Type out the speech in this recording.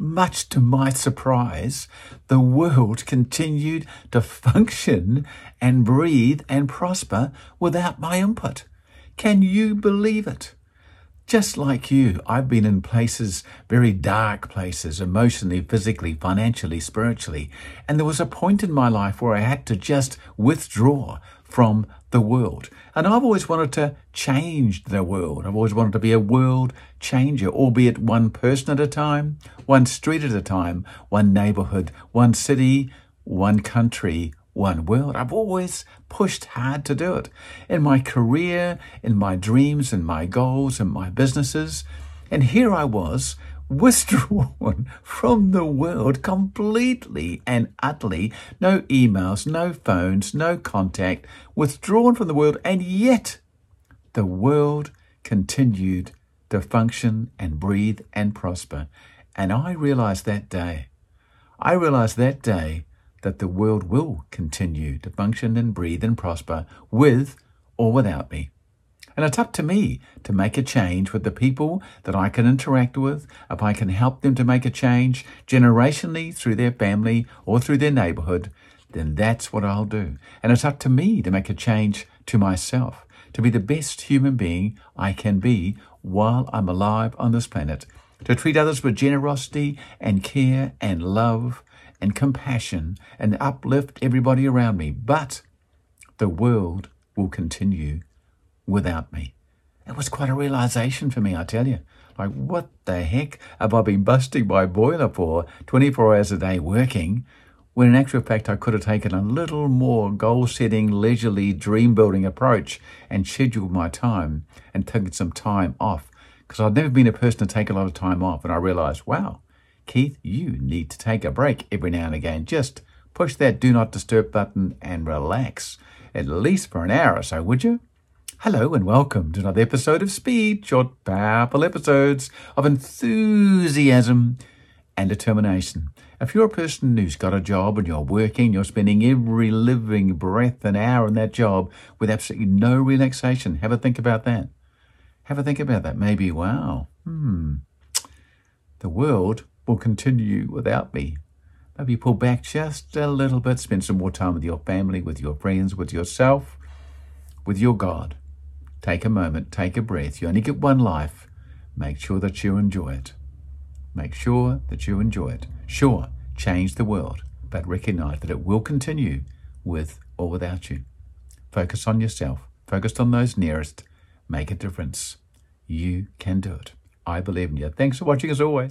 much to my surprise, the world continued to function and breathe and prosper without my input. Can you believe it? Just like you, I've been in places, very dark places, emotionally, physically, financially, spiritually. And there was a point in my life where I had to just withdraw from the world. And I've always wanted to change the world. I've always wanted to be a world changer, albeit one person at a time, one street at a time, one neighborhood, one city, one country, one world. I've always pushed hard to do it. In my career, in my dreams, in my goals, in my businesses. And here I was withdrawn from the world completely and utterly. No emails, no phones, no contact, withdrawn from the world, and yet the world continued to function and breathe and prosper. And I realized that day, I realized that day that the world will continue to function and breathe and prosper with or without me. And it's up to me to make a change with the people that I can interact with. If I can help them to make a change generationally through their family or through their neighborhood, then that's what I'll do. And it's up to me to make a change to myself, to be the best human being I can be while I'm alive on this planet, to treat others with generosity and care and love and compassion and uplift everybody around me. But the world will continue without me. It was quite a realization for me, I tell you. Like, what the heck have I been busting my boiler for 24 hours a day working when in actual fact I could have taken a little more goal setting, leisurely, dream building approach and scheduled my time and taken some time off. Because I'd never been a person to take a lot of time off. And I realized, wow, Keith, you need to take a break every now and again. Just push that do not disturb button and relax, at least for an hour or so, would you? Hello and welcome to another episode of Speed, short, powerful episodes of enthusiasm and determination. If you're a person who's got a job and you're working, you're spending every living breath and hour in that job with absolutely no relaxation, have a think about that. Have a think about that. Maybe, wow, hmm, the world will continue without me. Maybe pull back just a little bit, spend some more time with your family, with your friends, with yourself, with your God. Take a moment, take a breath. You only get one life. Make sure that you enjoy it. Make sure that you enjoy it. Sure, change the world, but recognize that it will continue with or without you. Focus on yourself. Focus on those nearest. Make a difference. You can do it. I believe in you. Thanks for watching as always.